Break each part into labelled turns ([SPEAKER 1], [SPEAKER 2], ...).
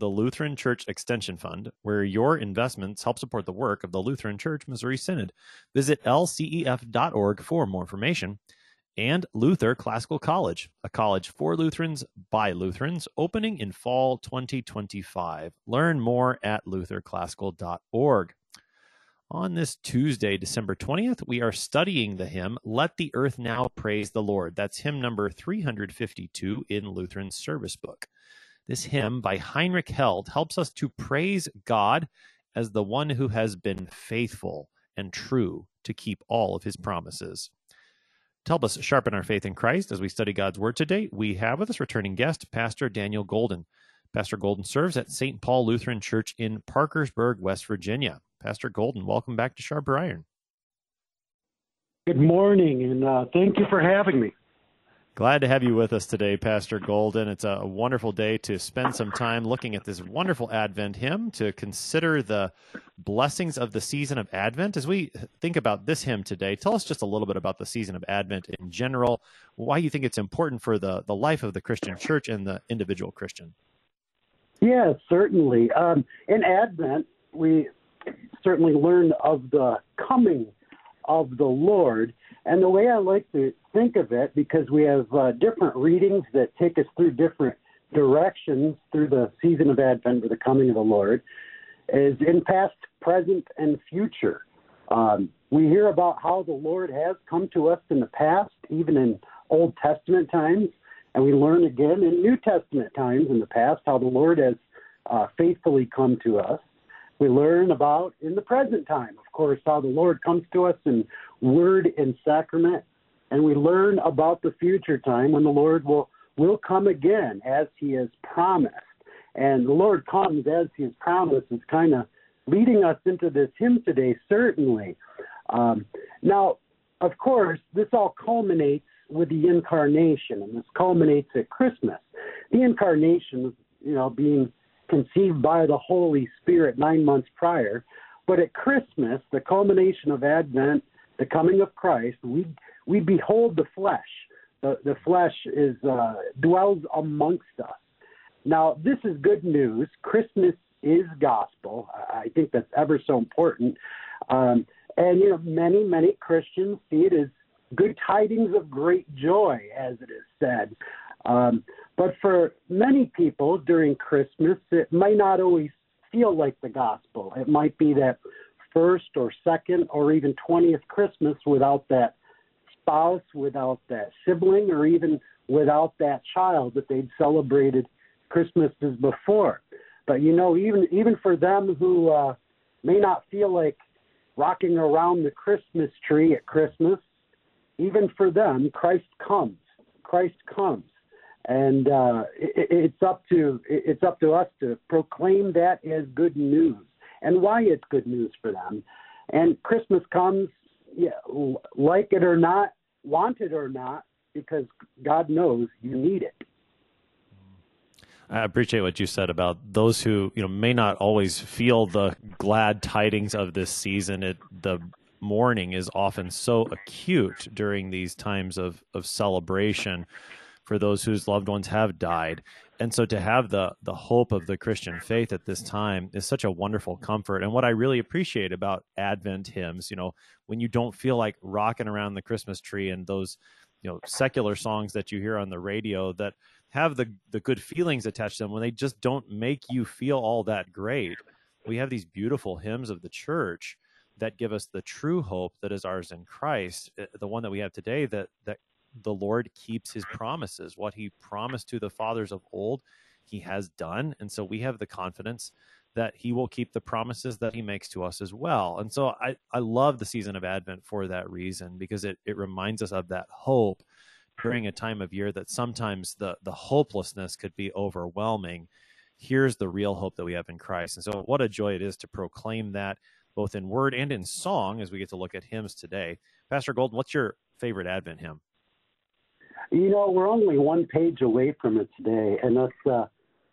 [SPEAKER 1] the Lutheran Church Extension Fund, where your investments help support the work of the Lutheran Church Missouri Synod. Visit lcef.org for more information. And Luther Classical College, a college for Lutherans by Lutherans, opening in fall 2025. Learn more at lutherclassical.org. On this Tuesday, December 20th, we are studying the hymn, Let the Earth Now Praise the Lord. That's hymn number 352 in Lutheran Service Book. This hymn by Heinrich Held helps us to praise God as the one who has been faithful and true to keep all of his promises. To help us sharpen our faith in Christ as we study God's Word today, we have with us returning guest, Pastor Daniel Golden. Pastor Golden serves at St. Paul Lutheran Church in Parkersburg, West Virginia. Pastor Golden, welcome back to Sharper Iron.
[SPEAKER 2] Good morning, and uh, thank you for having me.
[SPEAKER 1] Glad to have you with us today, Pastor Golden. It's a wonderful day to spend some time looking at this wonderful Advent hymn, to consider the blessings of the season of Advent. As we think about this hymn today, tell us just a little bit about the season of Advent in general, why you think it's important for the, the life of the Christian church and the individual Christian.
[SPEAKER 2] Yeah, certainly. Um, in Advent, we certainly learn of the coming of the Lord. And the way I like to think of it, because we have uh, different readings that take us through different directions through the season of Advent or the coming of the Lord, is in past, present, and future. Um, we hear about how the Lord has come to us in the past, even in Old Testament times, and we learn again in New Testament times in the past how the Lord has uh, faithfully come to us. We learn about in the present time, of course, how the Lord comes to us in word and sacrament and we learn about the future time when the Lord will will come again as He has promised. And the Lord comes as He has promised is kind of leading us into this hymn today, certainly. Um, now, of course, this all culminates with the incarnation, and this culminates at Christmas. The incarnation, you know, being conceived by the Holy Spirit nine months prior, but at Christmas, the culmination of Advent, the coming of Christ, we we behold the flesh. The, the flesh is uh, dwells amongst us. Now, this is good news. Christmas is gospel. I think that's ever so important. Um, and you know, many many Christians see it as good tidings of great joy, as it is said. Um, but for many people during Christmas, it might not always feel like the gospel. It might be that first or second or even 20th Christmas without that spouse, without that sibling, or even without that child that they'd celebrated Christmases before. But you know, even even for them who uh, may not feel like rocking around the Christmas tree at Christmas, even for them, Christ comes. Christ comes, and uh, it, it's up to it's up to us to proclaim that as good news and why it's good news for them. And Christmas comes, yeah, like it or not, want it or not, because God knows you need it.
[SPEAKER 1] I appreciate what you said about those who you know may not always feel the glad tidings of this season. It the mourning is often so acute during these times of of celebration for those whose loved ones have died. And so to have the the hope of the Christian faith at this time is such a wonderful comfort. And what I really appreciate about Advent hymns, you know, when you don't feel like rocking around the Christmas tree and those, you know, secular songs that you hear on the radio that have the the good feelings attached to them when they just don't make you feel all that great. We have these beautiful hymns of the church that give us the true hope that is ours in Christ, eh, the one that we have today that that the Lord keeps his promises. What he promised to the fathers of old, he has done. And so we have the confidence that he will keep the promises that he makes to us as well. And so I, I love the season of Advent for that reason, because it, it reminds us of that hope during a time of year that sometimes the, the hopelessness could be overwhelming. here's the real hope that we have in Christ. And so, what a joy it is to proclaim that both in word and in song as we get to look at hymns today. Pastor Golden, what's your favorite Advent hymn?
[SPEAKER 2] You know, we're only one page away from it today, and that's uh,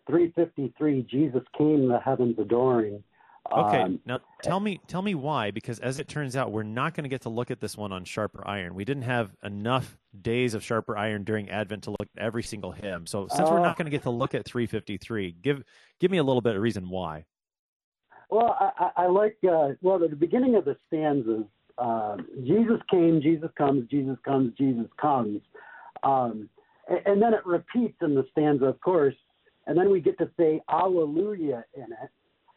[SPEAKER 2] 353. Jesus came, the heavens adoring.
[SPEAKER 1] Okay, um, now tell me, tell me why? Because as it turns out, we're not going to get to look at this one on Sharper Iron. We didn't have enough days of Sharper Iron during Advent to look at every single hymn. So since uh, we're not going to get to look at 353, give give me a little bit of reason why.
[SPEAKER 2] Well, I, I like uh, well at the beginning of the stanzas. Uh, Jesus came, Jesus comes, Jesus comes, Jesus comes, um, and, and then it repeats in the stanza, of course, and then we get to say Alleluia in it.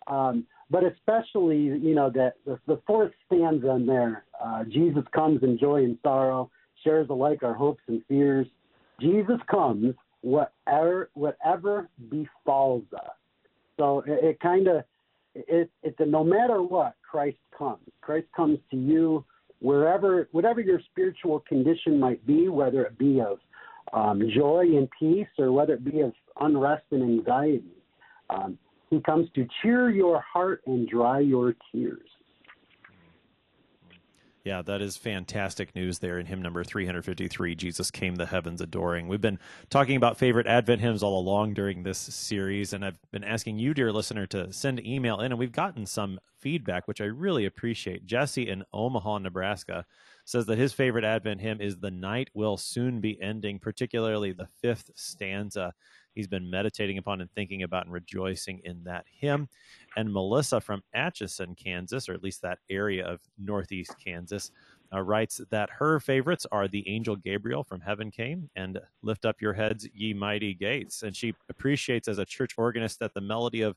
[SPEAKER 2] Um, but especially, you know, that the, the fourth stanza in there, uh, Jesus comes in joy and sorrow, shares alike our hopes and fears. Jesus comes, whatever whatever befalls us. So it, it kind of it, it's a no matter what Christ comes. Christ comes to you wherever whatever your spiritual condition might be, whether it be of um, joy and peace or whether it be of unrest and anxiety. Um, he comes to cheer your heart and dry your tears.
[SPEAKER 1] Yeah, that is fantastic news there in hymn number 353, Jesus Came the Heavens Adoring. We've been talking about favorite Advent hymns all along during this series, and I've been asking you, dear listener, to send email in, and we've gotten some feedback, which I really appreciate. Jesse in Omaha, Nebraska says that his favorite Advent hymn is The Night Will Soon Be Ending, particularly the fifth stanza he's been meditating upon and thinking about and rejoicing in that hymn. And Melissa from Atchison, Kansas, or at least that area of northeast Kansas, uh, writes that her favorites are the angel Gabriel from Heaven Came and Lift Up Your Heads, Ye Mighty Gates. And she appreciates as a church organist that the melody of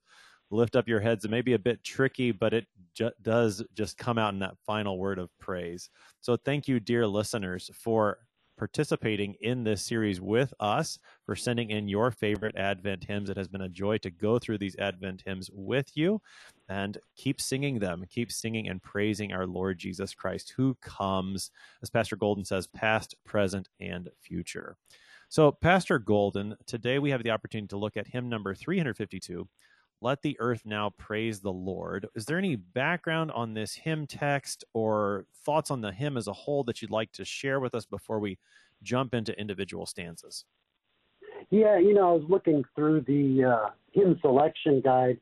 [SPEAKER 1] Lift Up Your Heads It may be a bit tricky, but it ju- does just come out in that final word of praise. So thank you, dear listeners, for participating in this series with us, for sending in your favorite Advent hymns. It has been a joy to go through these Advent hymns with you and keep singing them. Keep singing and praising our Lord Jesus Christ, who comes, as Pastor Golden says, past, present, and future. So, Pastor Golden, today we have the opportunity to look at hymn number 352 let the earth now praise the Lord. Is there any background on this hymn text or thoughts on the hymn as a whole that you'd like to share with us before we jump into individual stanzas?
[SPEAKER 2] Yeah, you know, I was looking through the uh, hymn selection guide,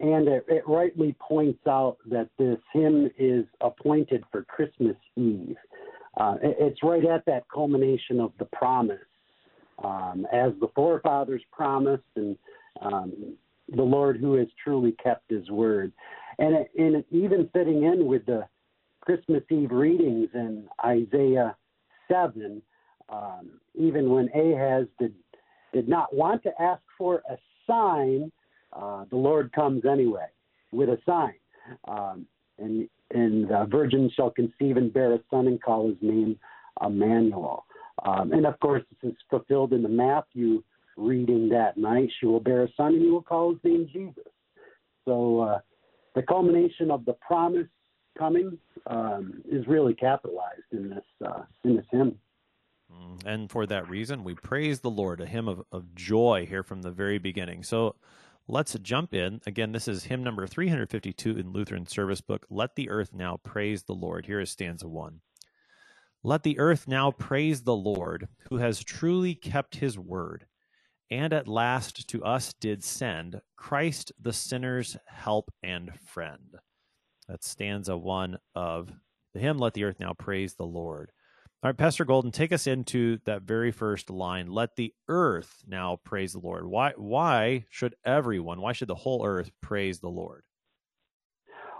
[SPEAKER 2] and it, it rightly points out that this hymn is appointed for Christmas Eve. Uh, it, it's right at that culmination of the promise, um, as the forefathers promised, and um, the Lord who has truly kept his word. And, it, and even fitting in with the Christmas Eve readings in Isaiah 7, um, even when Ahaz did, did not want to ask for a sign, uh, the Lord comes anyway with a sign. Um, and and the virgin shall conceive and bear a son and call his name Emmanuel. Um, and of course, this is fulfilled in the Matthew reading that night. She will bear a son, and he will call his name Jesus. So uh, the culmination of the promise coming um, is really capitalized in this uh, in this hymn.
[SPEAKER 1] Mm, and for that reason, we praise the Lord, a hymn of, of joy here from the very beginning. So let's jump in. Again, this is hymn number 352 in Lutheran Service Book. Let the earth now praise the Lord. Here is stanza one. Let the earth now praise the Lord, who has truly kept his word and at last to us did send Christ the sinner's help and friend. That stanza one of the hymn, Let the Earth Now Praise the Lord. All right, Pastor Golden, take us into that very first line. Let the earth now praise the Lord. Why why should everyone, why should the whole earth praise the Lord?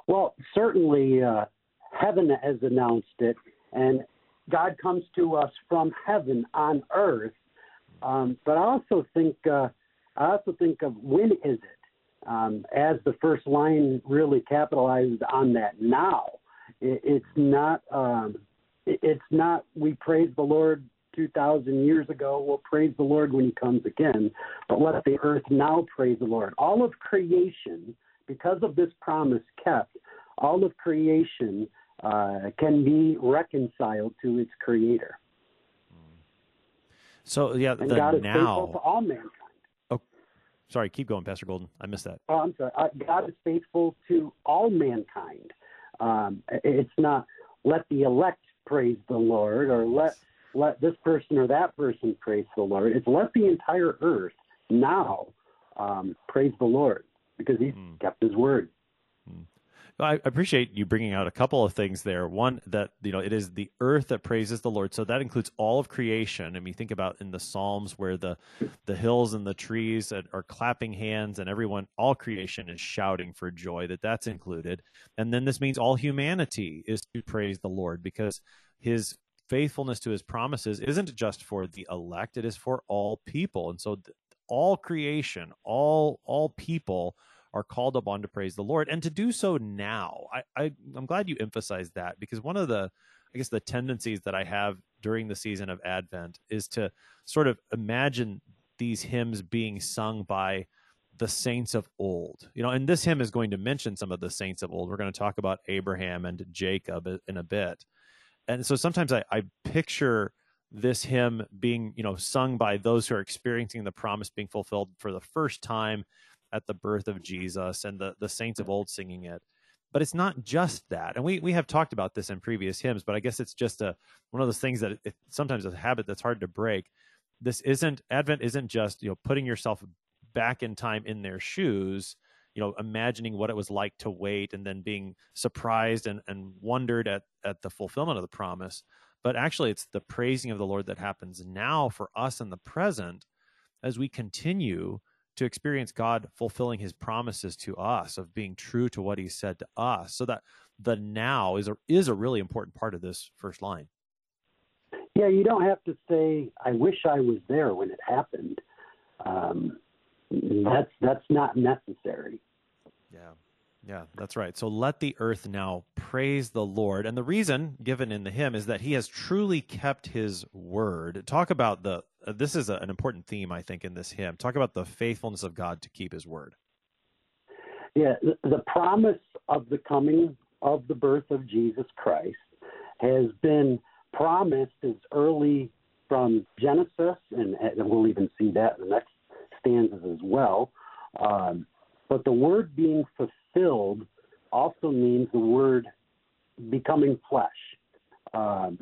[SPEAKER 2] Well, certainly uh, heaven has announced it, and God comes to us from heaven on earth um, but I also think uh, I also think of when is it? Um, as the first line really capitalizes on that now. It, it's not um, it, it's not we praise the Lord 2,000 years ago. We'll praise the Lord when He comes again. But let the earth now praise the Lord. All of creation, because of this promise kept, all of creation uh, can be reconciled to its Creator.
[SPEAKER 1] So yeah,
[SPEAKER 2] and
[SPEAKER 1] the
[SPEAKER 2] God is
[SPEAKER 1] now.
[SPEAKER 2] faithful to all mankind.
[SPEAKER 1] Oh, sorry, keep going, Pastor Golden. I missed that.
[SPEAKER 2] Oh, I'm sorry. Uh, God is faithful to all mankind. Um, it's not let the elect praise the Lord or let let this person or that person praise the Lord. It's let the entire earth now um, praise the Lord because He's mm. kept His word.
[SPEAKER 1] I appreciate you bringing out a couple of things there. One that you know it is the earth that praises the Lord, so that includes all of creation. I mean, think about in the Psalms where the the hills and the trees are clapping hands, and everyone, all creation is shouting for joy. That that's included, and then this means all humanity is to praise the Lord because His faithfulness to His promises isn't just for the elect; it is for all people, and so all creation, all all people are called upon to praise the Lord and to do so now. I, I I'm glad you emphasized that because one of the I guess the tendencies that I have during the season of Advent is to sort of imagine these hymns being sung by the saints of old. You know, and this hymn is going to mention some of the saints of old. We're going to talk about Abraham and Jacob in a bit. And so sometimes I, I picture this hymn being, you know, sung by those who are experiencing the promise being fulfilled for the first time at the birth of Jesus and the, the saints of old singing it. But it's not just that. And we, we have talked about this in previous hymns, but I guess it's just a one of those things that it, sometimes a habit that's hard to break. This isn't Advent isn't just, you know, putting yourself back in time in their shoes, you know, imagining what it was like to wait and then being surprised and, and wondered at, at the fulfillment of the promise. But actually it's the praising of the Lord that happens now for us in the present as we continue to experience God fulfilling his promises to us of being true to what he said to us. So that the now is a is a really important part of this first line.
[SPEAKER 2] Yeah, you don't have to say, I wish I was there when it happened. Um, that's that's not necessary.
[SPEAKER 1] Yeah. Yeah, that's right. So let the earth now praise the Lord. And the reason given in the hymn is that he has truly kept his word. Talk about the, uh, this is a, an important theme, I think, in this hymn. Talk about the faithfulness of God to keep his word.
[SPEAKER 2] Yeah, the, the promise of the coming of the birth of Jesus Christ has been promised as early from Genesis, and, and we'll even see that in the next stanzas as well. Um, but the word being fulfilled also means the word becoming flesh. Um,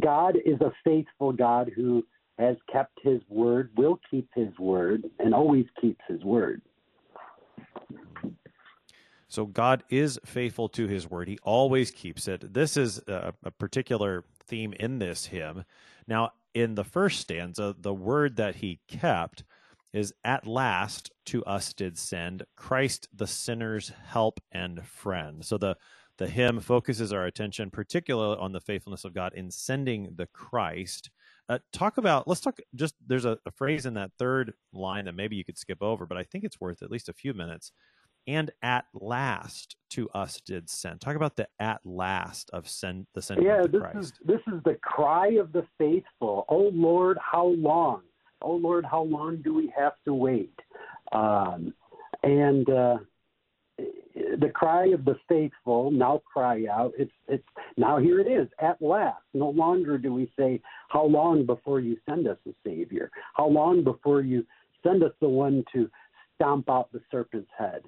[SPEAKER 2] God is a faithful God who has kept his word, will keep his word, and always keeps his word.
[SPEAKER 1] So God is faithful to his word. He always keeps it. This is a, a, particular theme in this hymn. Now, in the first stanza, the word that he kept is at last to us did send Christ the sinner's help and friend. So the the hymn focuses our attention particularly on the faithfulness of God in sending the Christ. Uh, talk about let's talk just there's a, a phrase in that third line that maybe you could skip over, but I think it's worth at least a few minutes. And at last to us did send. Talk about the at last of send the sending
[SPEAKER 2] yeah,
[SPEAKER 1] of
[SPEAKER 2] this
[SPEAKER 1] Christ.
[SPEAKER 2] Is, this is the cry of the faithful. Oh Lord, how long? Oh Lord, how long do we have to wait? Um, and uh, the cry of the faithful now cry out. It's it's now here it is at last. No longer do we say, how long before you send us a savior? How long before you send us the one to stomp out the serpent's head?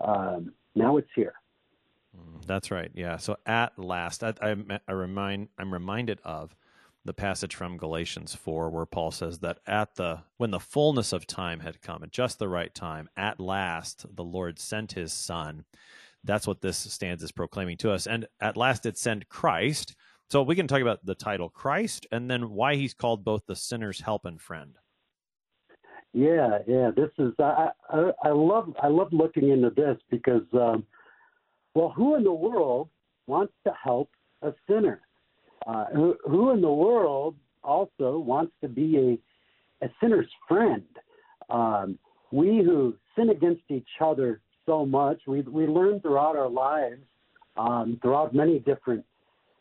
[SPEAKER 2] Um, now it's here.
[SPEAKER 1] Mm, that's right. Yeah. So at last, I, I, I remind I'm reminded of the passage from Galatians 4 where Paul says that at the when the fullness of time had come at just the right time at last the Lord sent his son. That's what this stanza is proclaiming to us. And at last it sent Christ. So we can talk about the title Christ and then why he's called both the sinner's help and friend.
[SPEAKER 2] Yeah yeah this is I I, I love I love looking into this because um, well who in the world wants to help a sinner uh, who, who in the world also wants to be a, a sinner's friend? Um, we who sin against each other so much, we, we learn throughout our lives, um, throughout many different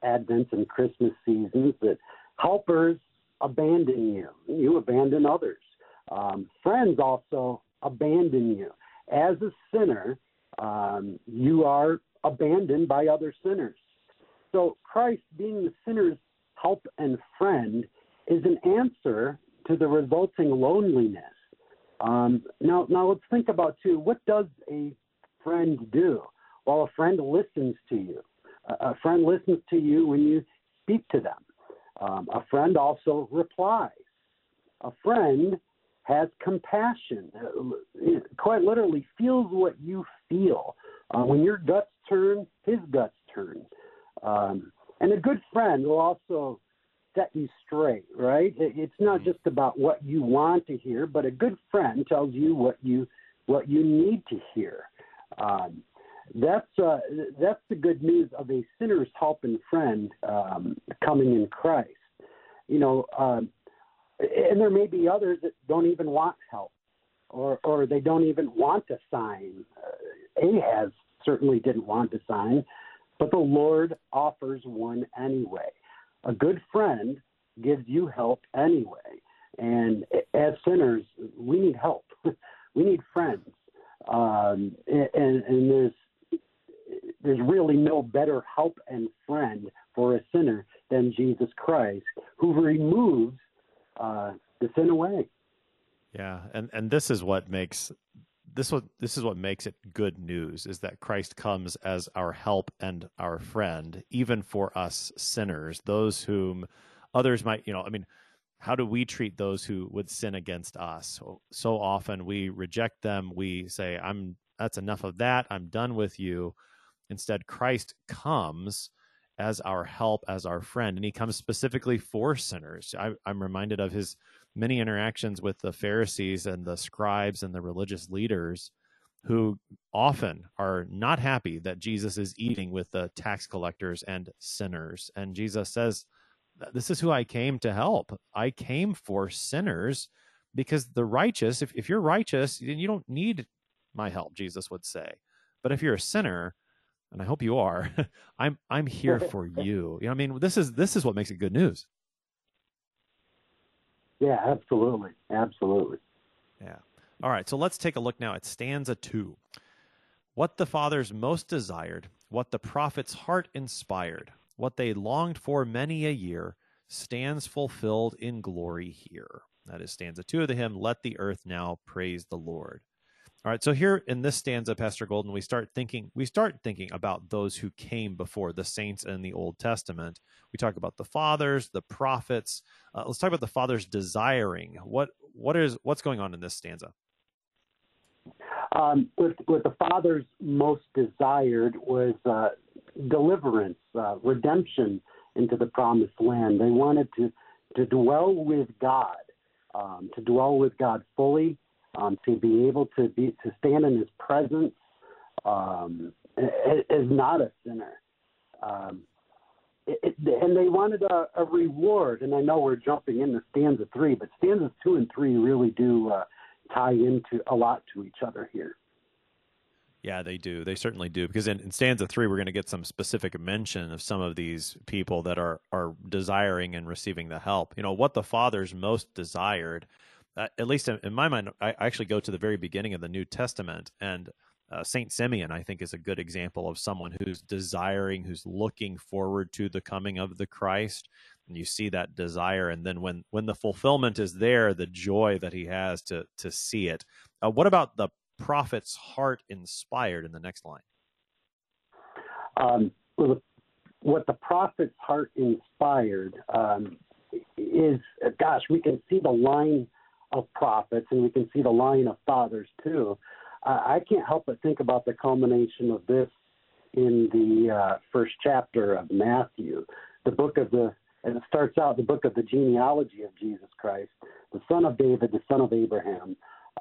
[SPEAKER 2] Advents and Christmas seasons, that helpers abandon you, you abandon others. Um, friends also abandon you. As a sinner, um, you are abandoned by other sinners. So Christ being the sinner's help and friend is an answer to the resulting loneliness Um, now, now let's think about too. What does a friend do? Well, a friend listens to you. A friend listens to you when you speak to them. Um, a friend also replies. A friend has compassion, uh, quite literally feels what you feel. Uh, when your guts turn, his guts turn. Um, and a good friend will also set you straight, right? It's not mm-hmm. just about what you want to hear, but a good friend tells you what you what you need to hear. Um, that's uh, that's the good news of a sinner's helping friend um, coming in Christ. You know, um, and there may be others that don't even want help, or or they don't even want to sign. Uh, Ahaz certainly didn't want to sign, but the Lord offers one anyway. A good friend gives you help anyway, and as sinners, we need help. we need friends, um, and, and there's there's really no better help and friend for a sinner than Jesus Christ, who removes uh, the sin away.
[SPEAKER 1] Yeah, and and this is what makes this what this is what makes it good news is that Christ comes as our help and our friend, even for us sinners, those whom others might, you know, I mean, how do we treat those who would sin against us? So, so often we reject them. We say, "I'm that's enough of that. I'm done with you." Instead, Christ comes as our help, as our friend, and he comes specifically for sinners. I, I'm reminded of his many interactions with the Pharisees and the scribes and the religious leaders who often are not happy that Jesus is eating with the tax collectors and sinners. And Jesus says, This is who I came to help. I came for sinners because the righteous, if, if you're righteous, then you don't need my help, Jesus would say. But if you're a sinner, and I hope you are, I'm I'm here for you. You know, I mean, this is this is what makes it good news.
[SPEAKER 2] Yeah, absolutely. Absolutely.
[SPEAKER 1] Yeah. All right. So let's take a look now at stanza two. What the fathers most desired, what the prophet's heart inspired, what they longed for many a year, stands fulfilled in glory here. That is stanza two of the hymn, Let the Earth Now Praise the Lord. All right, so here in this stanza, Pastor Golden, we start thinking we start thinking about those who came before the saints in the Old Testament. We talk about the fathers, the prophets. Uh, let's talk about the fathers desiring. What what is what's going on in this stanza?
[SPEAKER 2] Um, what, the fathers most desired was uh, deliverance, uh, redemption into the promised land. They wanted to to dwell with God, um, to dwell with God fully um, to be able to be to stand in His presence um, is not a sinner. Um, it, it, and they wanted a, a, reward. And I know we're jumping into stanza three, but stanzas two and three really do uh, tie into a lot to each other here.
[SPEAKER 1] Yeah, they do. They certainly do. Because in, in stanza three, we're going to get some specific mention of some of these people that are are desiring and receiving the help. You know what the fathers most desired uh, at least in, in, my mind, I actually go to the very beginning of the New Testament, and uh, Saint Simeon, I think, is a good example of someone who's desiring, who's looking forward to the coming of the Christ. And you see that desire, and then when when the fulfillment is there, the joy that he has to to see it. Uh, what about the prophet's heart inspired in the next line?
[SPEAKER 2] Um, what the prophet's heart inspired um, is, gosh, we can see the line of prophets, and we can see the line of fathers too. Uh, I can't help but think about the culmination of this in the uh, first chapter of Matthew, the book of the, and it starts out the book of the genealogy of Jesus Christ, the son of David, the son of Abraham.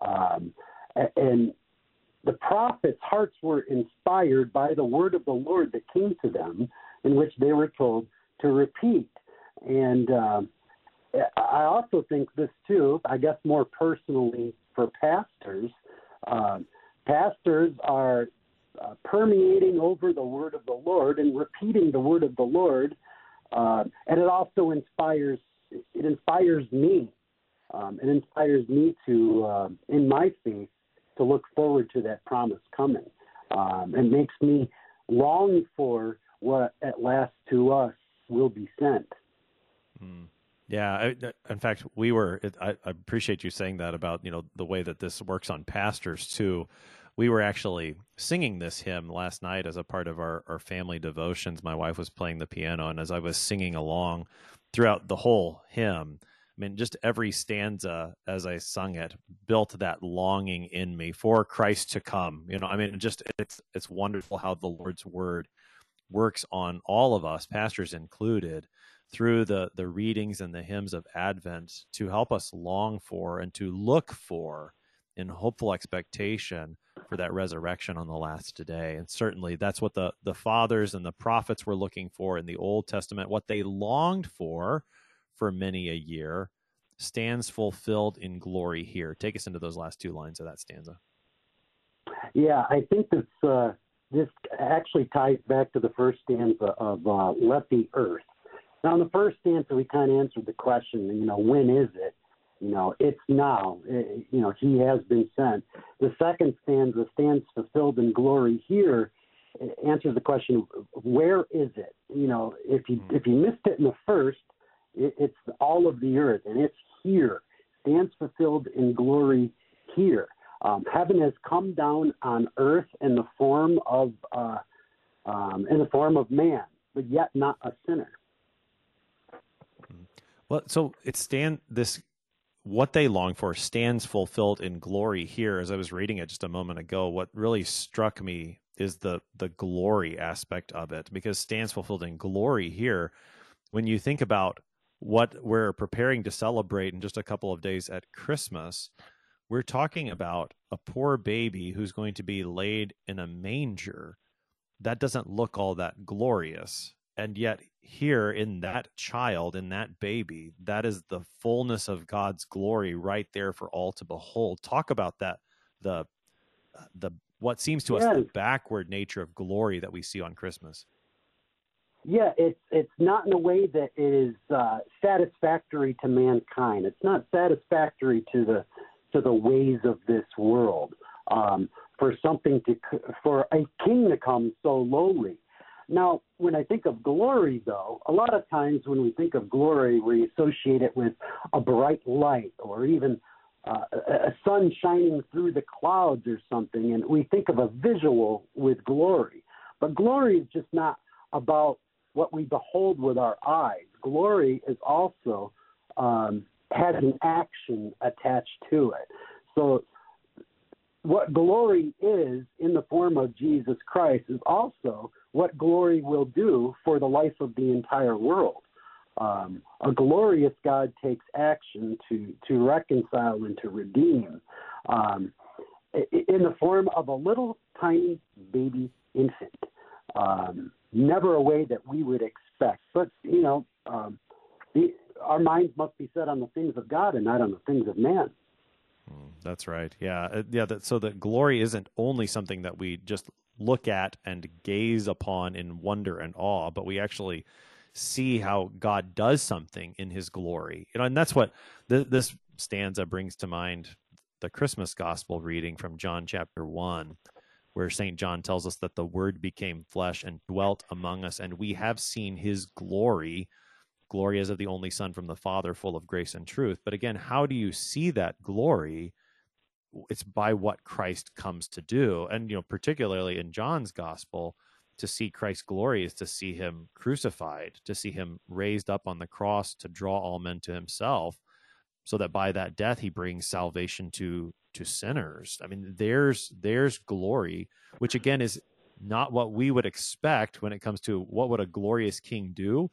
[SPEAKER 2] Um, and the prophets' hearts were inspired by the word of the Lord that came to them, in which they were told to repeat. And um, I also think this too, I guess more personally for pastors. Um, pastors are uh, permeating over the word of the Lord and repeating the word of the Lord, uh, and it also inspires it inspires me. Um, it inspires me to, uh, in my faith, to look forward to that promise coming. Um, it makes me long for what at last to us will be sent.
[SPEAKER 1] Mm. Yeah, I, in fact, we were. I, I appreciate you saying that about you know the way that this works on pastors too. We were actually singing this hymn last night as a part of our, our family devotions. My wife was playing the piano, and as I was singing along throughout the whole hymn, I mean, just every stanza as I sung it built that longing in me for Christ to come. You know, I mean, just it's it's wonderful how the Lord's word works on all of us, pastors included, through the the readings and the hymns of Advent to help us long for and to look for in hopeful expectation for that resurrection on the last day. And certainly that's what the the fathers and the prophets were looking for in the Old Testament, what they longed for for many a year stands fulfilled in glory here. Take us into those last two lines of that stanza.
[SPEAKER 2] Yeah, I think this uh, this actually ties back to the first stanza of uh, "Let the Earth." Now, in the first stanza, we kind of answered the question, you know, when is it? You know, it's now. It, you know, he has been sent. The second stanza stands fulfilled in glory here. Answers the question, where is it? You know, if you if you missed it in the first, it, it's all of the earth, and it's here. Stands fulfilled in glory here. Um, heaven has come down on earth in the form of uh, um, in the form of man, but yet not a sinner.
[SPEAKER 1] Well, so it stand this what they long for stands fulfilled in glory here. As I was reading it just a moment ago, what really struck me is the the glory aspect of it because stands fulfilled in glory here. When you think about what we're preparing to celebrate in just a couple of days at Christmas, we're talking about a poor baby who's going to be laid in a manger. That doesn't look all that glorious. And yet, here in that child, in that baby, that is the fullness of God's glory right there for all to behold. Talk about that, the, the, what seems to yes. us the backward nature of glory that we see on Christmas.
[SPEAKER 2] Yeah, it's it's not in a way that is uh, satisfactory to mankind. It's not satisfactory to the to the ways of this world. Um, for something to for a king to come so lowly. Now, when I think of glory, though, a lot of times when we think of glory, we associate it with a bright light or even uh, a sun shining through the clouds or something, and we think of a visual with glory. But glory is just not about what we behold with our eyes. Glory is also um, has an action attached to it. So, what glory is in the form of Jesus Christ is also what glory will do for the life of the entire world. Um, a glorious God takes action to, to reconcile and to redeem um, in the form of a little tiny baby infant. Um, never a way that we would expect. But, you know, um, the, our minds must be set on the things of God and not on the things of man.
[SPEAKER 1] That's right. Yeah, uh, yeah. That, so that glory isn't only something that we just look at and gaze upon in wonder and awe, but we actually see how God does something in His glory. You know, and that's what th- this stanza brings to mind. The Christmas Gospel reading from John chapter one, where St. John tells us that the Word became flesh and dwelt among us, and we have seen his glory, glory of the only Son from the Father, full of grace and truth. But again, how do you see that glory? It's by what Christ comes to do. And, you know, particularly in John's gospel, to see Christ's glory is to see him crucified, to see him raised up on the cross to draw all men to himself so that by that death he brings salvation to to sinners. I mean, there's there's glory, which again is not what we would expect when it comes to what would a glorious king do.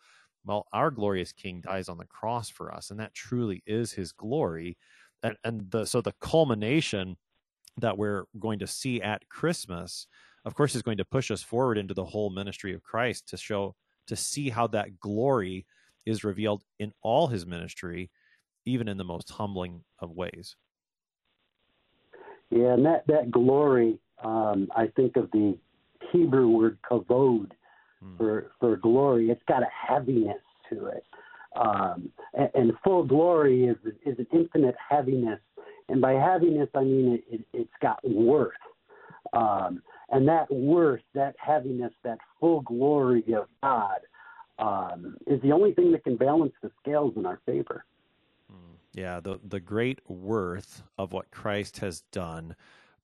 [SPEAKER 1] Well, our glorious king dies on the cross for us, and that truly is his glory. And, and the so the culmination that we're going to see at Christmas, of course, is going to push us forward into the whole ministry of Christ to show to see how that glory is revealed in all his ministry, even in the most humbling of ways.
[SPEAKER 2] Yeah, and that that glory, um, I think of the Hebrew word kavod mm. for for glory. It's got a heaviness to it, um, and, and, full glory is is an infinite heaviness. And by heaviness, I mean it, it, it's got worth. Um, and that worth, that heaviness, that full glory of God um, is the only thing that can balance the scales in our favor.
[SPEAKER 1] Hmm. Yeah, the the great worth of what Christ has done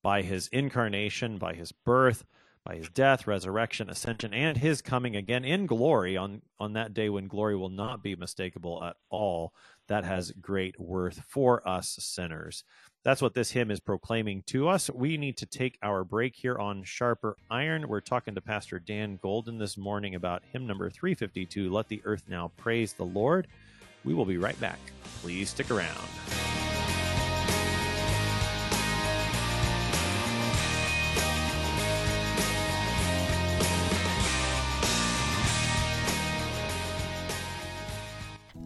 [SPEAKER 1] by his incarnation, by his birth, by his death, resurrection, ascension, and his coming again in glory on, on that day when glory will not be mistakable at all. That has great worth for us sinners. That's what this hymn is proclaiming to us. We need to take our break here on Sharper Iron. We're talking to Pastor Dan Golden this morning about hymn number 352, Let the Earth Now Praise the Lord. We will be right back. Please stick around.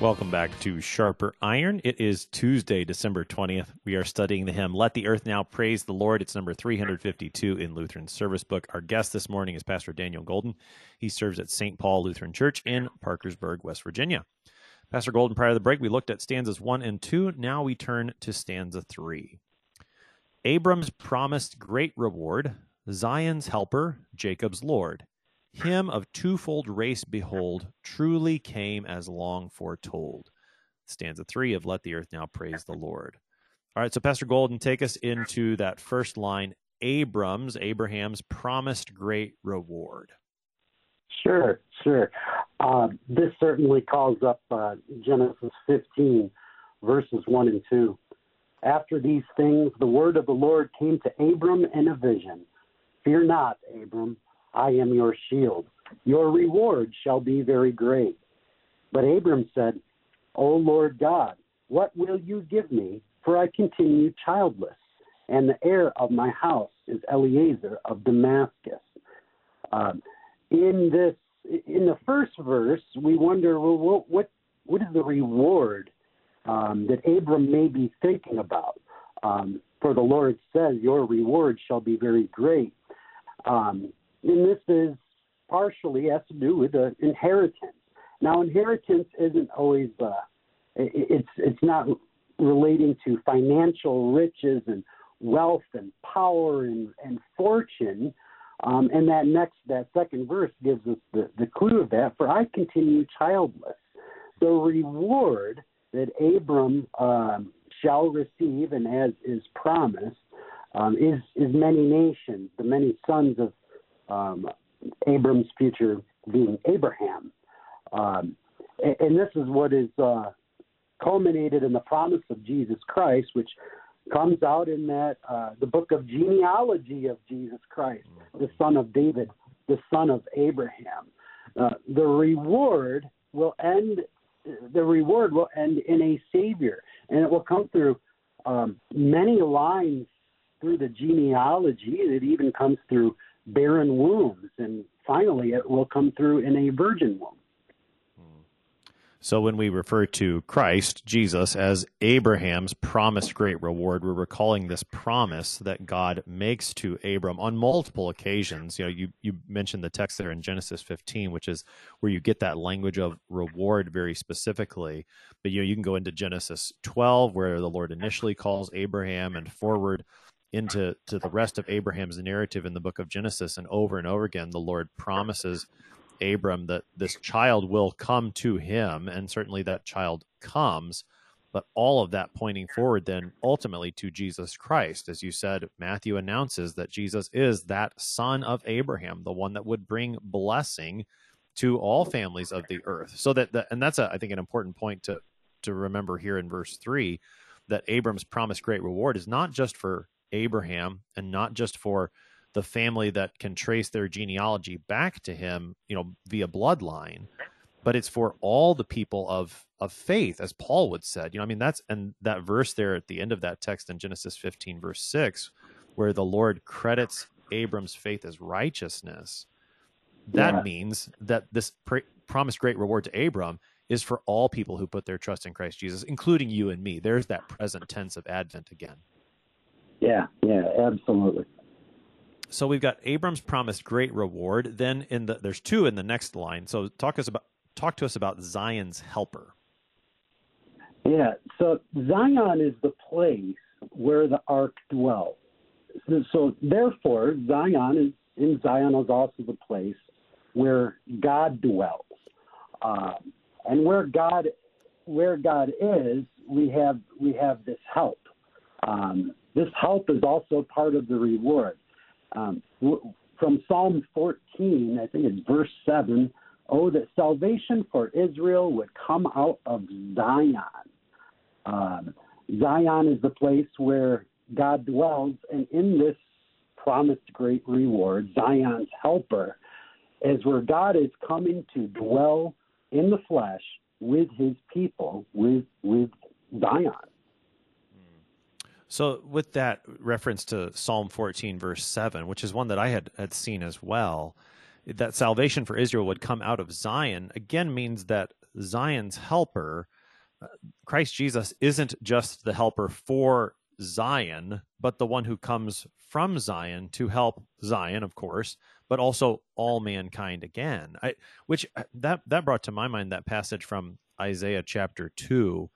[SPEAKER 1] Welcome back to Sharper Iron. It is Tuesday, December 20th. We are studying the hymn, Let the Earth Now Praise the Lord. It's number 352 in Lutheran Service Book. Our guest this morning is Pastor Daniel Golden. He serves at St. Paul Lutheran Church in Parkersburg, West Virginia. Pastor Golden, prior to the break, we looked at stanzas 1 and 2. Now we turn to stanza 3. Abram's promised great reward, Zion's helper, Jacob's Lord him of twofold race behold truly came as long foretold. Stanza three of let the earth now praise the lord. All right so pastor golden take us into that first line abram's abraham's promised great reward.
[SPEAKER 2] Sure sure. Uh, this certainly calls up uh, genesis 15 verses 1 and 2 after these things the word of the lord came to abram in a vision. Fear not abram I am your shield. Your reward shall be very great. But Abram said, O Lord God, what will you give me? For I continue childless, and the heir of my house is Eliezer of Damascus. Um, in this, in the first verse, we wonder, well, what what, what is the reward um, that Abram may be thinking about? Um, for the Lord says, Your reward shall be very great. Um, and this is partially has to do with the inheritance. Now, inheritance isn't always uh, it's it's not relating to financial riches and wealth and power and, and fortune. Um, and that next that second verse gives us the, the clue of that. For I continue childless. The reward that Abram um, shall receive, and as is promised, um, is is many nations, the many sons of um, Abram's future being Abraham. Um, and, and, this is what is uh, culminated in the promise of Jesus Christ, which comes out in that uh, the book of genealogy of Jesus Christ, the son of David, the son of Abraham. Uh, the reward will end. The reward will end in a savior, and it will come through um, many lines through the genealogy. It even comes through barren wombs, and finally it will come through in a virgin womb.
[SPEAKER 1] So when we refer to Christ, Jesus, as Abraham's promised great reward, we're recalling this promise that God makes to Abram on multiple occasions. You know, you, you mentioned the text there in Genesis 15, which is where you get that language of reward very specifically. But you know, you can go into Genesis 12, where the Lord initially calls Abraham and forward into to the rest of Abraham's narrative in the book of Genesis, and over and over again, the Lord promises Abram that this child will come to him, and certainly that child comes. but all of that pointing forward then ultimately to Jesus Christ. As you said, Matthew announces that Jesus is that son of Abraham, the one that would bring blessing to all families of the earth. So that, the, and that's a, I think an important point to to remember here in verse 3 that Abram's promised great reward is not just for Abraham and not just for the family that can trace their genealogy back to him, you know, via bloodline, but it's for all the people of of faith, as Paul would said. You know, I mean, that's and that verse there at the end of that text in Genesis 15, verse 6, where the Lord credits Abram's faith as righteousness. That yeah. means that this pre- promised great reward to Abram is for all people who put their trust in Christ Jesus, including you and me. There's that present tense of Advent again.
[SPEAKER 2] Yeah, yeah, absolutely.
[SPEAKER 1] So we've got Abram's promised great reward. Then in the there's two in the next line. So talk us about talk to us about Zion's helper.
[SPEAKER 2] Yeah, so Zion is the place where the ark dwells. So, so therefore, Zion is in Zion is also the place where God dwells. Um, and where God where God is, we have we have this help. Um, this help is also part of the reward. Um, from Psalm 14, I think it's verse 7, oh, that salvation for Israel would come out of Zion. Um, Zion is the place where God dwells, and in this promised great reward, Zion's helper, is where God is coming to dwell in the flesh with his people, with with Zion.
[SPEAKER 1] So, with that reference to Psalm 14, verse 7, which is one that I had, had seen as well, that salvation for Israel would come out of Zion, again means that Zion's helper, uh, Christ Jesus, isn't just the helper for Zion, but the one who comes from Zion to help Zion, of course, but also all mankind again. I, which uh, that that brought to my mind that passage from Isaiah chapter two,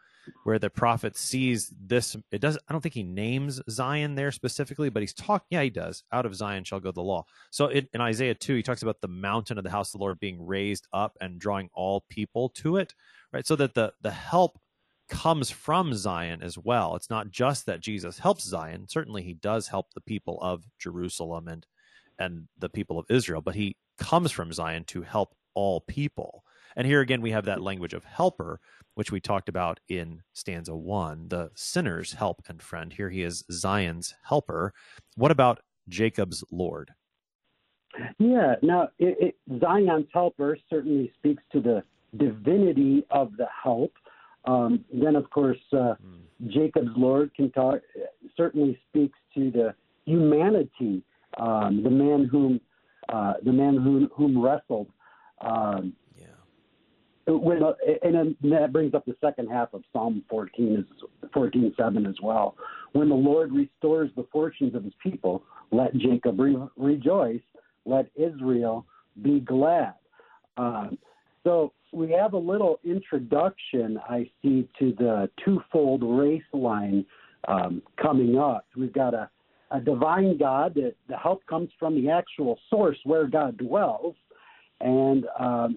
[SPEAKER 1] where the prophet sees this. It does. I don't think he names Zion there specifically, but he's talking. Yeah, he does. Out of Zion shall go the law. So it, in Isaiah two, he talks about the mountain of the house of the Lord being raised up and drawing all people to it. Right, so that the the help comes from Zion as well. It's not just that Jesus helps Zion. Certainly, he does help the people of Jerusalem and and the people of Israel, but he comes from Zion to help all people. And here again, we have that language of helper, which we talked about in stanza one, the sinner's help and friend. Here he is Zion's helper. What about Jacob's Lord?
[SPEAKER 2] Yeah, now it, it, Zion's helper certainly speaks to the divinity of the help. Um, then, of course, uh, mm. Jacob's Lord can talk, certainly speaks to the humanity um, the man whom uh, the man whom, whom wrestled. Um. When, uh, and that brings up the second half of Psalm 14, is 14, 7 as well. When the Lord restores the fortunes of his people, let Jacob re- rejoice, let Israel be glad. Um, so we have a little introduction, I see, to the twofold race line um, coming up. We've got a a divine God. That the help comes from the actual source where God dwells, and um,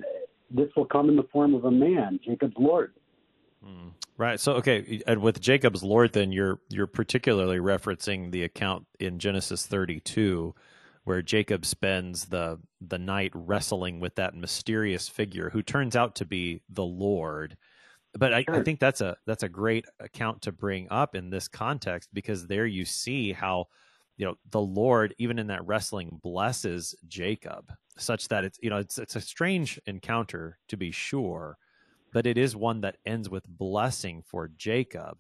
[SPEAKER 2] this will come in the form of a man, Jacob's Lord.
[SPEAKER 1] Mm, right. So, okay, and with Jacob's Lord, then you're you're particularly referencing the account in Genesis 32, where Jacob spends the the night wrestling with that mysterious figure who turns out to be the Lord. But I, I think that's a that's a great account to bring up in this context because there you see how you know the lord even in that wrestling blesses jacob such that it's you know it's it's a strange encounter to be sure but it is one that ends with blessing for jacob.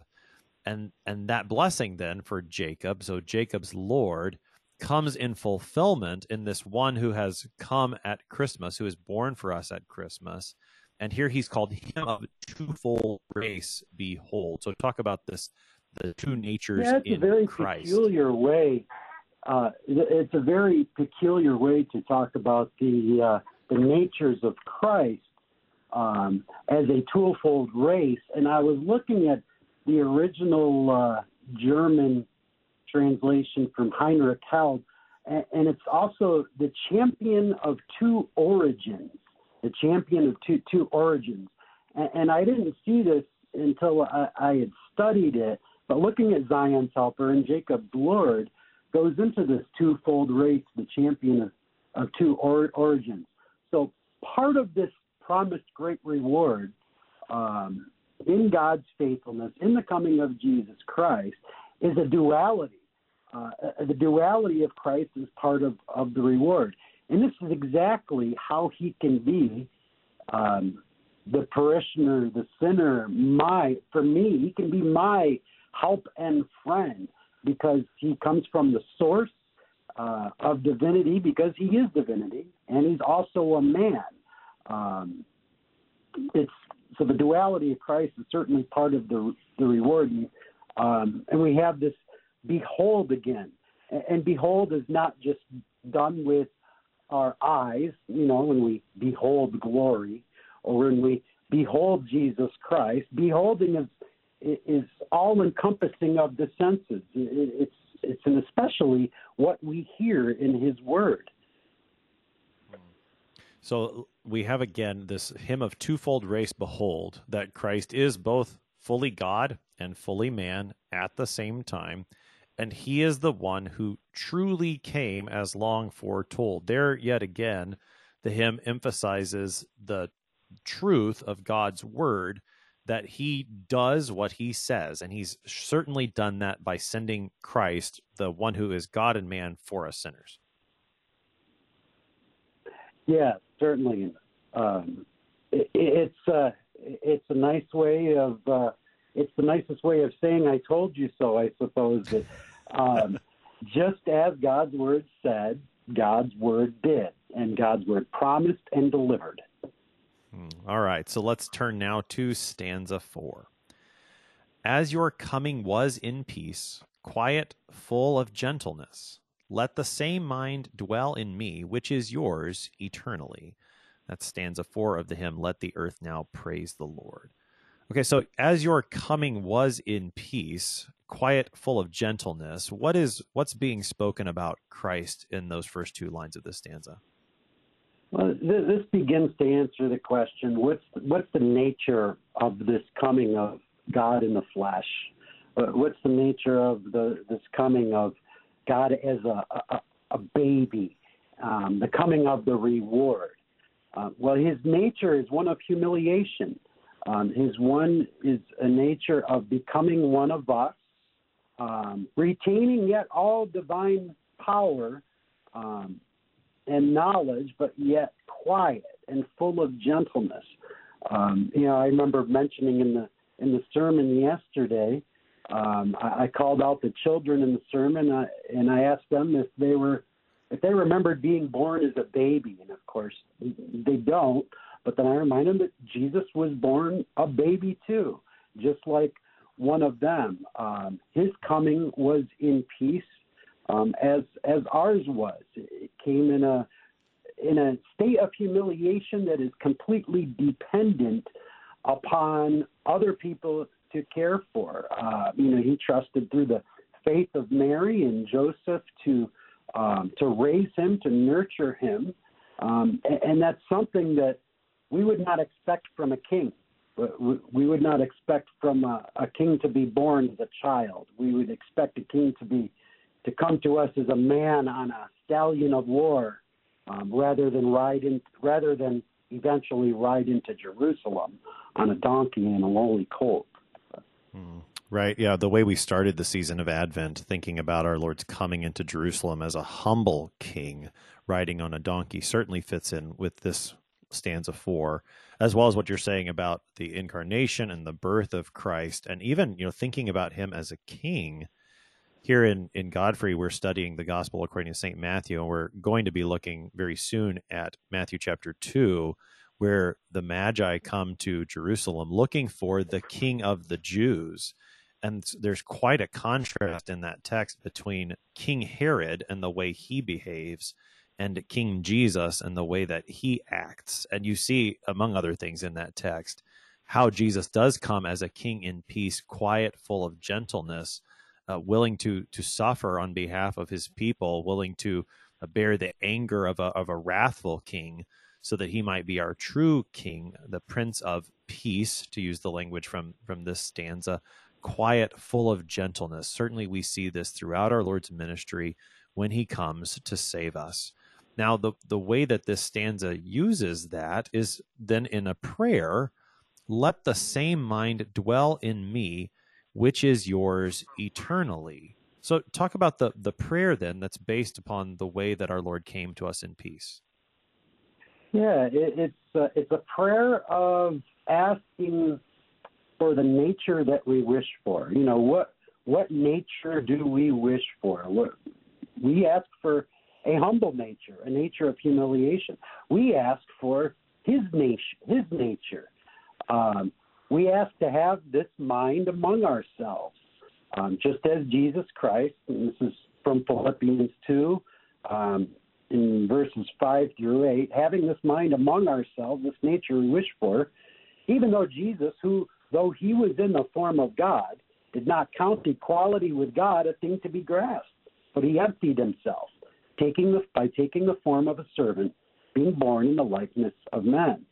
[SPEAKER 1] And and that blessing then for jacob so jacob's lord comes in fulfillment in this one who has come at christmas who is born for us at christmas. And here he's called him of twofold race behold. So talk about this the two natures
[SPEAKER 2] yeah, it's
[SPEAKER 1] in
[SPEAKER 2] a very
[SPEAKER 1] Christ.
[SPEAKER 2] peculiar way. Uh, it's a very peculiar way to talk about the uh, the natures of Christ um, as a twofold race. And I was looking at the original uh, German translation from Heinrich Held, and, and it's also the champion of two origins, the champion of two two origins. And, and I didn't see this until I, I had studied it. But looking at Zion's helper and Jacob's Lord goes into this twofold race, the champion of, of two or, origins. So part of this promised great reward um, in God's faithfulness, in the coming of Jesus Christ, is a duality. Uh, the duality of Christ is part of, of the reward. And this is exactly how he can be um, the parishioner, the sinner, my, for me, he can be my help and friend because he comes from the source uh, of divinity because he is divinity and he's also a man. Um, it's so the duality of Christ is certainly part of the the reward, um, and we have this behold again, and behold is not just done with our eyes, you know, when we behold glory, or when we behold Jesus Christ. Beholding is is all encompassing of the senses. It's it's an especially what we hear in His Word.
[SPEAKER 1] So we have again this hymn of twofold race. Behold, that Christ is both fully God and fully man at the same time. And he is the one who truly came as long foretold. There, yet again, the hymn emphasizes the truth of God's word that he does what he says. And he's certainly done that by sending Christ, the one who is God and man, for us sinners.
[SPEAKER 2] Yeah, certainly. Um, it, it's uh, it's a nice way of uh, it's the nicest way of saying "I told you so." I suppose that um, just as God's word said, God's word did, and God's word promised and delivered.
[SPEAKER 1] Hmm. All right, so let's turn now to stanza four. As your coming was in peace, quiet, full of gentleness, let the same mind dwell in me, which is yours eternally. That's stanza four of the hymn, Let the Earth Now Praise the Lord. Okay, so as your coming was in peace, quiet, full of gentleness, what is what's being spoken about Christ in those first two lines of this stanza?
[SPEAKER 2] Well, this begins to answer the question: What's what's the nature of this coming of God in the flesh? Uh, what's the nature of the this coming of God as a, a, a baby, um, the coming of the reward. Uh, well, his nature is one of humiliation. Um, his one is a nature of becoming one of us, um, retaining yet all divine power um, and knowledge, but yet quiet and full of gentleness. Um, you know, I remember mentioning in the in the sermon yesterday um, I, I called out the children in the sermon, uh, and I asked them if they were if they remembered being born as a baby, and of course they don't. But then I remind them that Jesus was born a baby too, just like one of them. Um, his coming was in peace, um, as as ours was. It came in a in a state of humiliation that is completely dependent upon other people to care for. Uh, you know, he trusted through the faith of Mary and Joseph to um, to raise him, to nurture him, um, and, and that's something that we would not expect from a king. We would not expect from a, a king to be born as a child. We would expect a king to be to come to us as a man on a stallion of war, um, rather than ride in, rather than eventually ride into Jerusalem on a donkey and a lowly colt.
[SPEAKER 1] Mm, right. Yeah. The way we started the season of Advent, thinking about our Lord's coming into Jerusalem as a humble king riding on a donkey, certainly fits in with this stanza four, as well as what you're saying about the incarnation and the birth of Christ, and even you know thinking about him as a king. Here in in Godfrey, we're studying the Gospel according to Saint Matthew, and we're going to be looking very soon at Matthew chapter two, where the Magi come to Jerusalem looking for the King of the Jews. And there's quite a contrast in that text between King Herod and the way he behaves and King Jesus and the way that he acts. And you see, among other things in that text, how Jesus does come as a king in peace, quiet, full of gentleness, uh, willing to to suffer on behalf of his people, willing to uh, bear the anger of a of a wrathful king, so that he might be our true king, the prince of peace, to use the language from from this stanza, quiet, full of gentleness. Certainly, we see this throughout our Lord's ministry when He comes to save us. Now, the the way that this stanza uses that is then in a prayer. Let the same mind dwell in me, which is yours eternally. So, talk about the the prayer then that's based upon the way that our Lord came to us in peace.
[SPEAKER 2] Yeah, it, it's uh, it's a prayer of asking for the nature that we wish for. You know, what what nature do we wish for? What we ask for a humble nature, a nature of humiliation. We ask for His nature, His nature. Um, we ask to have this mind among ourselves, um, just as Jesus Christ. And this is from Philippians two. Um, in verses 5 through 8, having this mind among ourselves, this nature we wish for, even though Jesus, who, though he was in the form of God, did not count equality with God a thing to be grasped, but he emptied himself, taking the, by taking the form of a servant, being born in the likeness of men.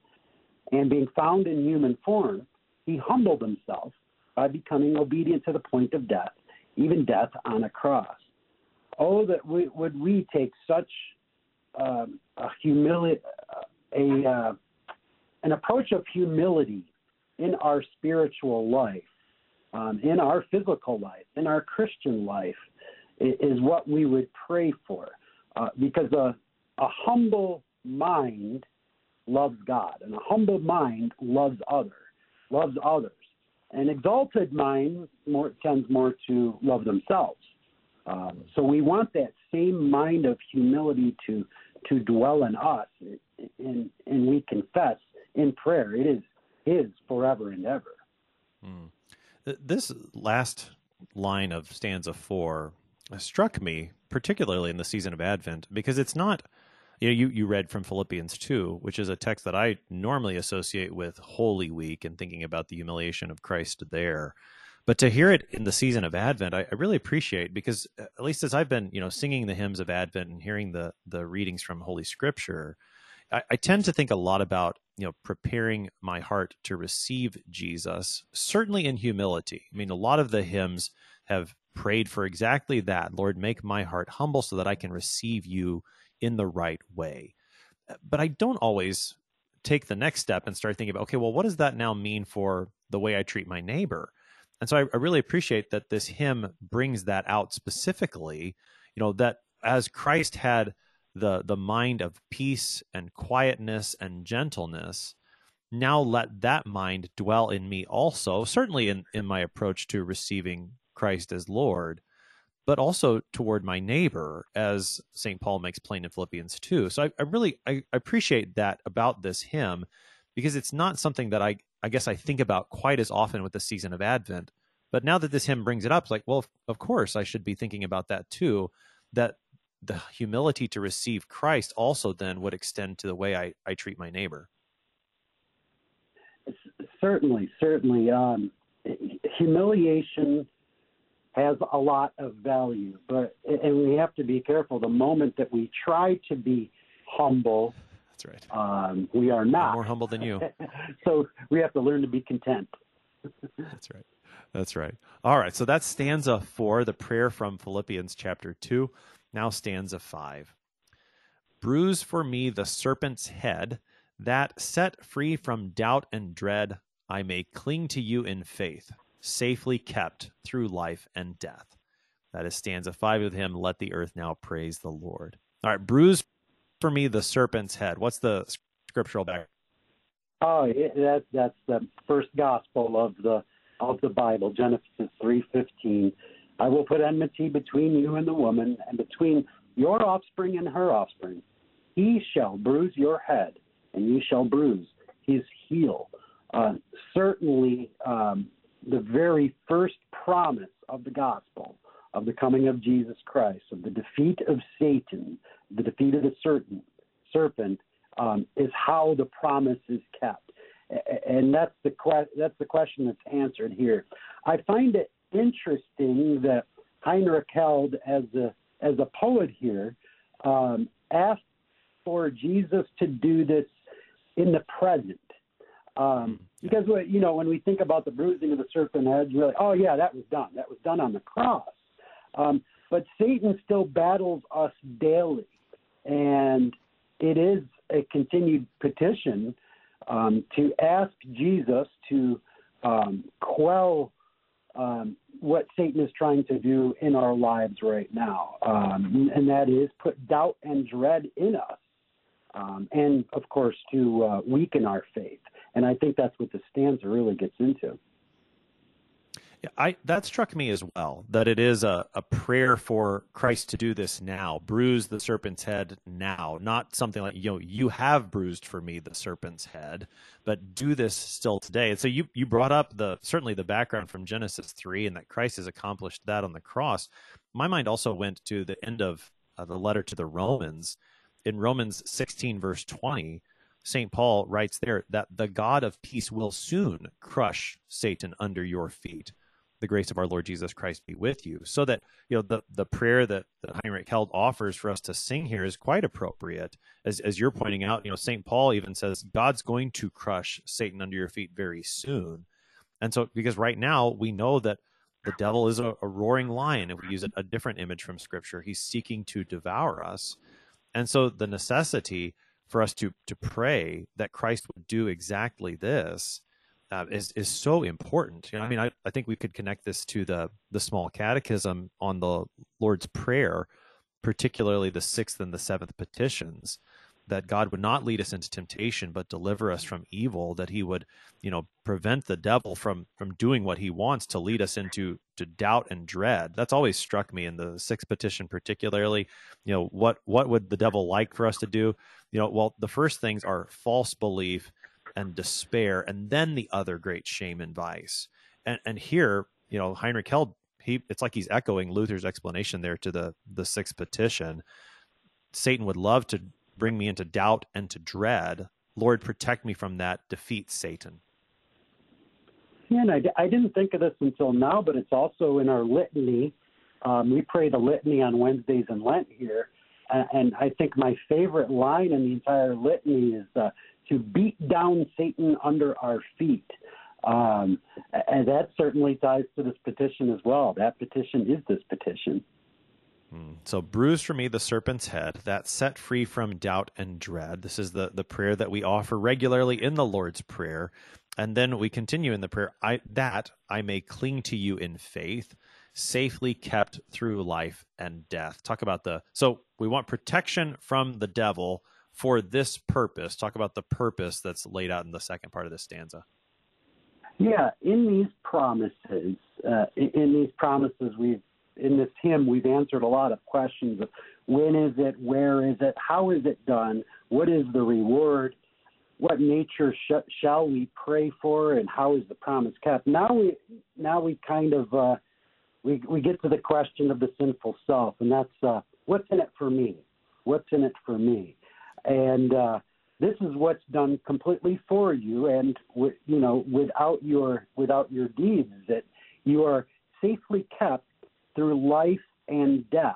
[SPEAKER 2] And being found in human form, he humbled himself by becoming obedient to the point of death, even death on a cross. Oh, that we, would we take such um, a humility, a uh, an approach of humility in our spiritual life, um, in our physical life, in our Christian life, is, what we would pray for, uh, because a, a humble mind loves God, and a humble mind loves other, loves others. An exalted mind more, tends more to love themselves. Um, so we want that same mind of humility to to dwell in us, and, and we confess in prayer, it is His forever and ever.
[SPEAKER 1] Mm. This last line of stanza four struck me particularly in the season of Advent because it's not. You know, you, you read from Philippians 2, which is a text that I normally associate with Holy Week and thinking about the humiliation of Christ there. But to hear it in the season of Advent, I, I, really appreciate because uh, at least as I've been, you know, singing the hymns of Advent and hearing the the readings from Holy Scripture, I, I tend to think a lot about you know preparing my heart to receive Jesus, certainly in humility. I mean, a lot of the hymns have prayed for exactly that. Lord, make my heart humble so that I can receive you in the right way. But I don't always take the next step and start thinking about, okay, well, what does that now mean for the way I treat my neighbor? And so I, I really appreciate that this hymn brings that out specifically, you know, that as Christ had the the mind of peace and quietness and gentleness, now let that mind dwell in me also, certainly in, in my approach to receiving Christ as Lord, but also toward my neighbor, as St. Paul makes plain in Philippians 2. So I, I really I appreciate that about this hymn because it's not something that I I guess I think about quite as often with the season of Advent. But now that this hymn brings it up, it's like, well, of course, I should be thinking about that too. That the humility to receive Christ also then would extend to the way I, I treat my neighbor.
[SPEAKER 2] Certainly, certainly. Um, humiliation has a lot of value, but and we have to be careful. The moment that we try to be humble,
[SPEAKER 1] that's right.
[SPEAKER 2] Um, we are not
[SPEAKER 1] I'm more humble than you.
[SPEAKER 2] so we have to learn to be content.
[SPEAKER 1] that's right. That's right. All right. So that's stanza four, the prayer from Philippians chapter two. Now stanza five. Bruise for me the serpent's head, that set free from doubt and dread, I may cling to you in faith, safely kept through life and death. That is stanza five of him. Let the earth now praise the Lord. All right. Bruise for me the serpent's head. What's the scriptural background?
[SPEAKER 2] Oh, that that's the first gospel of the of the Bible, Genesis three fifteen. I will put enmity between you and the woman, and between your offspring and her offspring. He shall bruise your head, and you shall bruise his heel. Uh, certainly, um, the very first promise of the gospel of the coming of Jesus Christ, of the defeat of Satan, the defeat of the certain, serpent, um, is how the promise is kept. And that's the que- that's the question that's answered here. I find it interesting that Heinrich Held, as a as a poet here, um, asked for Jesus to do this in the present. Um, because you know when we think about the bruising of the serpent head, you're like, oh yeah, that was done. That was done on the cross. Um, but Satan still battles us daily, and it is a continued petition um, to ask Jesus to um, quell um, what Satan is trying to do in our lives right now, um, and that is put doubt and dread in us, um, and of course to uh, weaken our faith. And I think that's what the stanza really gets into.
[SPEAKER 1] Yeah, I that struck me as well that it is a, a prayer for Christ to do this now, bruise the serpent's head now, not something like you know you have bruised for me the serpent's head, but do this still today. And so you you brought up the certainly the background from Genesis three and that Christ has accomplished that on the cross. My mind also went to the end of uh, the letter to the Romans in Romans sixteen verse twenty. St. Paul writes there that the God of peace will soon crush Satan under your feet the grace of our Lord Jesus Christ be with you. So that, you know, the, the prayer that, that Heinrich Held offers for us to sing here is quite appropriate. As, as you're pointing out, you know, St. Paul even says, God's going to crush Satan under your feet very soon. And so, because right now we know that the devil is a, a roaring lion. If we use a, a different image from scripture, he's seeking to devour us. And so the necessity for us to, to pray that Christ would do exactly this uh, is is so important. You know, I mean, I, I think we could connect this to the the small catechism on the Lord's Prayer, particularly the sixth and the seventh petitions, that God would not lead us into temptation, but deliver us from evil. That He would, you know, prevent the devil from from doing what he wants to lead us into to doubt and dread. That's always struck me in the sixth petition, particularly. You know, what what would the devil like for us to do? You know, well, the first things are false belief and despair, and then the other great shame and vice. And and here, you know, Heinrich Held, he it's like he's echoing Luther's explanation there to the the sixth petition. Satan would love to bring me into doubt and to dread. Lord, protect me from that. Defeat Satan.
[SPEAKER 2] And I, I didn't think of this until now, but it's also in our litany. Um, we pray the litany on Wednesdays in Lent here, and, and I think my favorite line in the entire litany is uh, to beat down Satan under our feet. Um, and that certainly ties to this petition as well. That petition is this petition.
[SPEAKER 1] So, bruise for me the serpent's head, that set free from doubt and dread. This is the, the prayer that we offer regularly in the Lord's Prayer. And then we continue in the prayer, I, that I may cling to you in faith, safely kept through life and death. Talk about the, so we want protection from the devil for this purpose. Talk about the purpose that's laid out in the second part of this stanza.
[SPEAKER 2] Yeah, in these promises, uh, in these promises, we've in this hymn we've answered a lot of questions of when is it, where is it, how is it done, what is the reward, what nature sh- shall we pray for, and how is the promise kept. Now we now we kind of uh, we we get to the question of the sinful self, and that's uh, what's in it for me, what's in it for me and uh, this is what's done completely for you, and you know without your without your deeds that you are safely kept through life and death.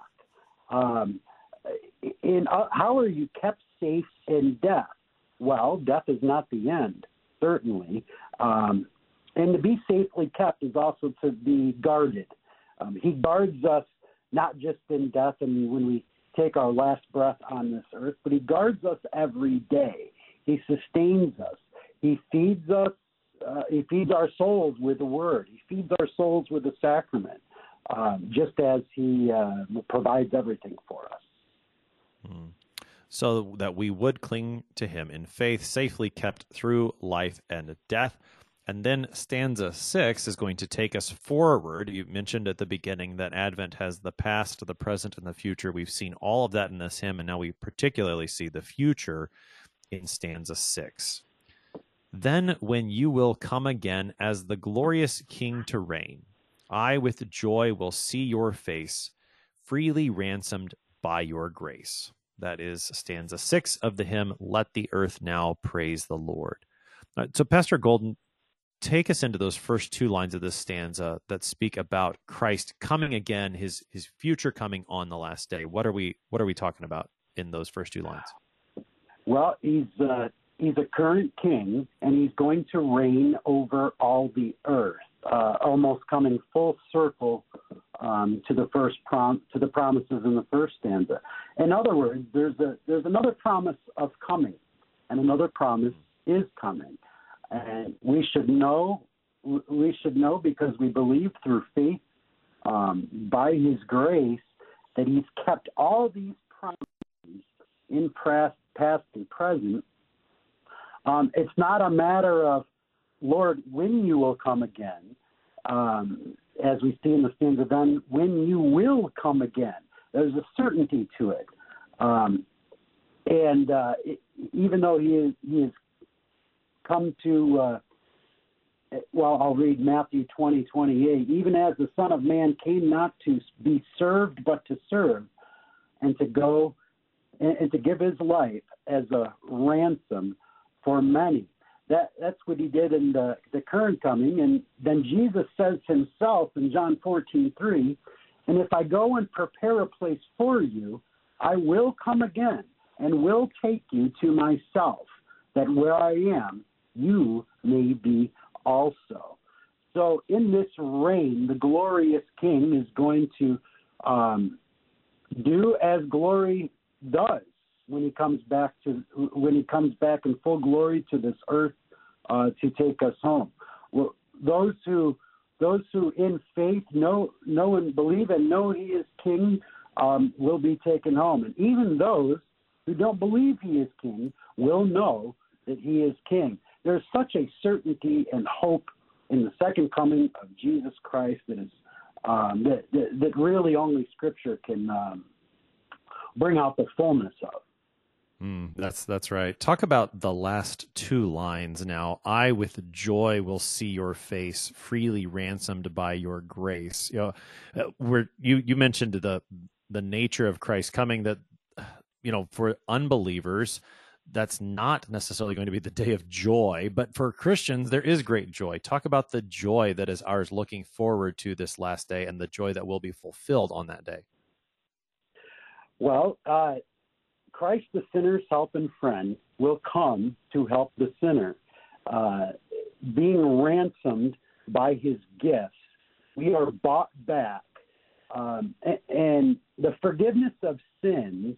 [SPEAKER 2] Um, in uh, how are you kept safe in death? Well, death is not the end, certainly. Um, and to be safely kept is also to be guarded. Um, he guards us not just in death and when we take our last breath on this earth, but He guards us every day. He sustains us. He feeds us. Uh, he feeds our souls with the Word. He feeds our souls with the sacrament, um, just as He uh, provides everything for us.
[SPEAKER 1] Mm. So that we would cling to Him in faith, safely kept through life and death. And then stanza six is going to take us forward. You mentioned at the beginning that Advent has the past, the present, and the future. We've seen all of that in this hymn, and now we particularly see the future in stanza six. Then, when you will come again as the glorious King to reign, I with joy will see your face, freely ransomed by your grace. That is stanza six of the hymn, Let the Earth Now Praise the Lord. so, Pastor Golden, take us into those first two lines of this stanza that speak about Christ coming again, his his future coming on the last day. What are we what are we talking about in those first two lines?
[SPEAKER 2] Well, he's uh, he's a current king, and he's going to reign over all the earth, uh, almost coming full circle um, to the first prom- to the promises in the first stanza. In other words, there's a there's another promise of coming, and another promise is coming, and we should know we should know because we believe through faith um, by His grace that He's kept all these promises in past, past and present. Um, it's not a matter of Lord when you will come again. Um, as we see in the stanza, then when you will come again. There's a certainty to it. Um, and uh, it, even though he, is, he has come to, uh, well, I'll read Matthew 20, 28. Even as the Son of Man came not to be served, but to serve, and to go and, and to give his life as a ransom for many that that's what he did in the, the current coming. And then Jesus says himself in John 14, 3, and if I go and prepare a place for you, I will come again and will take you to myself, that where I am, you may be also. So in this reign, the glorious King is going to um, do as glory does when he comes back to when he comes back in full glory to this earth uh, to take us home. Well, those who those who in faith know know and believe and know he is king um, will be taken home, and even those who don't believe he is king will know that he is king. There's such a certainty and hope in the second coming of Jesus Christ that is um, that, that, that really only Scripture can um, bring out the fullness of.
[SPEAKER 1] Mm, that's that's right. Talk about the last two lines now. I with joy will see your face, freely ransomed by your grace. You know, uh, where you you mentioned the the nature of Christ coming. That you know, for unbelievers, that's not necessarily going to be the day of joy, but for Christians, there is great joy. Talk about the joy that is ours looking forward to this last day and the joy that will be fulfilled on that day.
[SPEAKER 2] Well, uh, Christ, the sinner's help and friend, will come to help the sinner. Uh, being ransomed by his gifts, we are bought back. Um, and the forgiveness of sins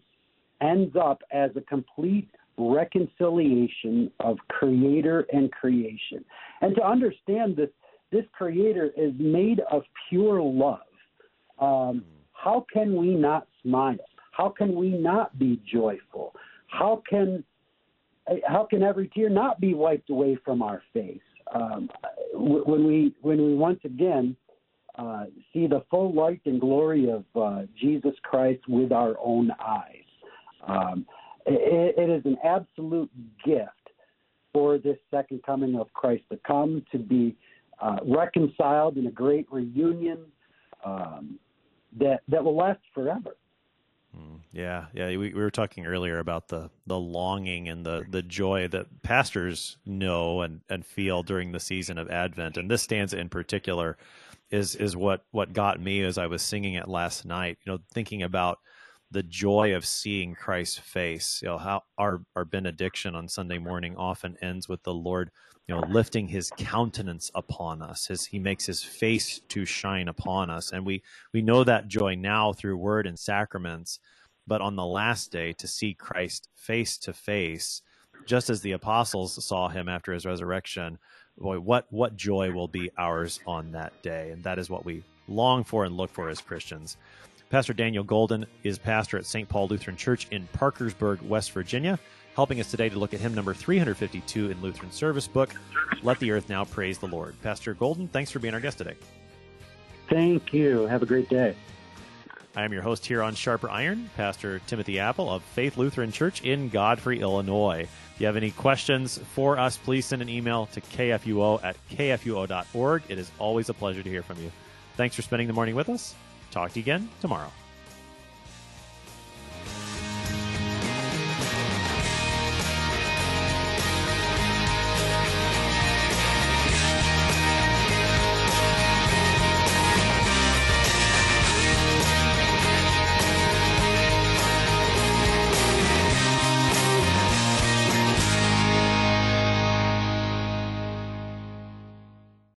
[SPEAKER 2] ends up as a complete reconciliation of creator and creation. And to understand this, this creator is made of pure love. Um, how can we not smile? How can we not be joyful? How can how can every tear not be wiped away from our face um, when we when we once again uh, see the full light and glory of uh, Jesus Christ with our own eyes? Um, it, it is an absolute gift for this second coming of Christ to come to be uh, reconciled in a great reunion um, that that will last forever.
[SPEAKER 1] Yeah, yeah. We, we were talking earlier about the, the longing and the, the joy that pastors know and, and feel during the season of Advent, and this stanza in particular is is what what got me as I was singing it last night. You know, thinking about the joy of seeing Christ's face. You know, how our our benediction on Sunday morning often ends with the Lord you know, lifting his countenance upon us. His, he makes his face to shine upon us. And we, we know that joy now through word and sacraments. But on the last day, to see Christ face to face, just as the apostles saw him after his resurrection, boy, what, what joy will be ours on that day. And that is what we long for and look for as Christians. Pastor Daniel Golden is pastor at St. Paul Lutheran Church in Parkersburg, West Virginia helping us today to look at hymn number 352 in Lutheran Service Book, Let the Earth Now Praise the Lord. Pastor Golden, thanks for being our guest today.
[SPEAKER 2] Thank you. Have a great day.
[SPEAKER 1] I am your host here on Sharper Iron, Pastor Timothy Appel of Faith Lutheran Church in Godfrey, Illinois. If you have any questions for us, please send an email to kfuo at kfuo.org. It is always a pleasure to hear from you. Thanks for spending the morning with us. Talk to you again tomorrow.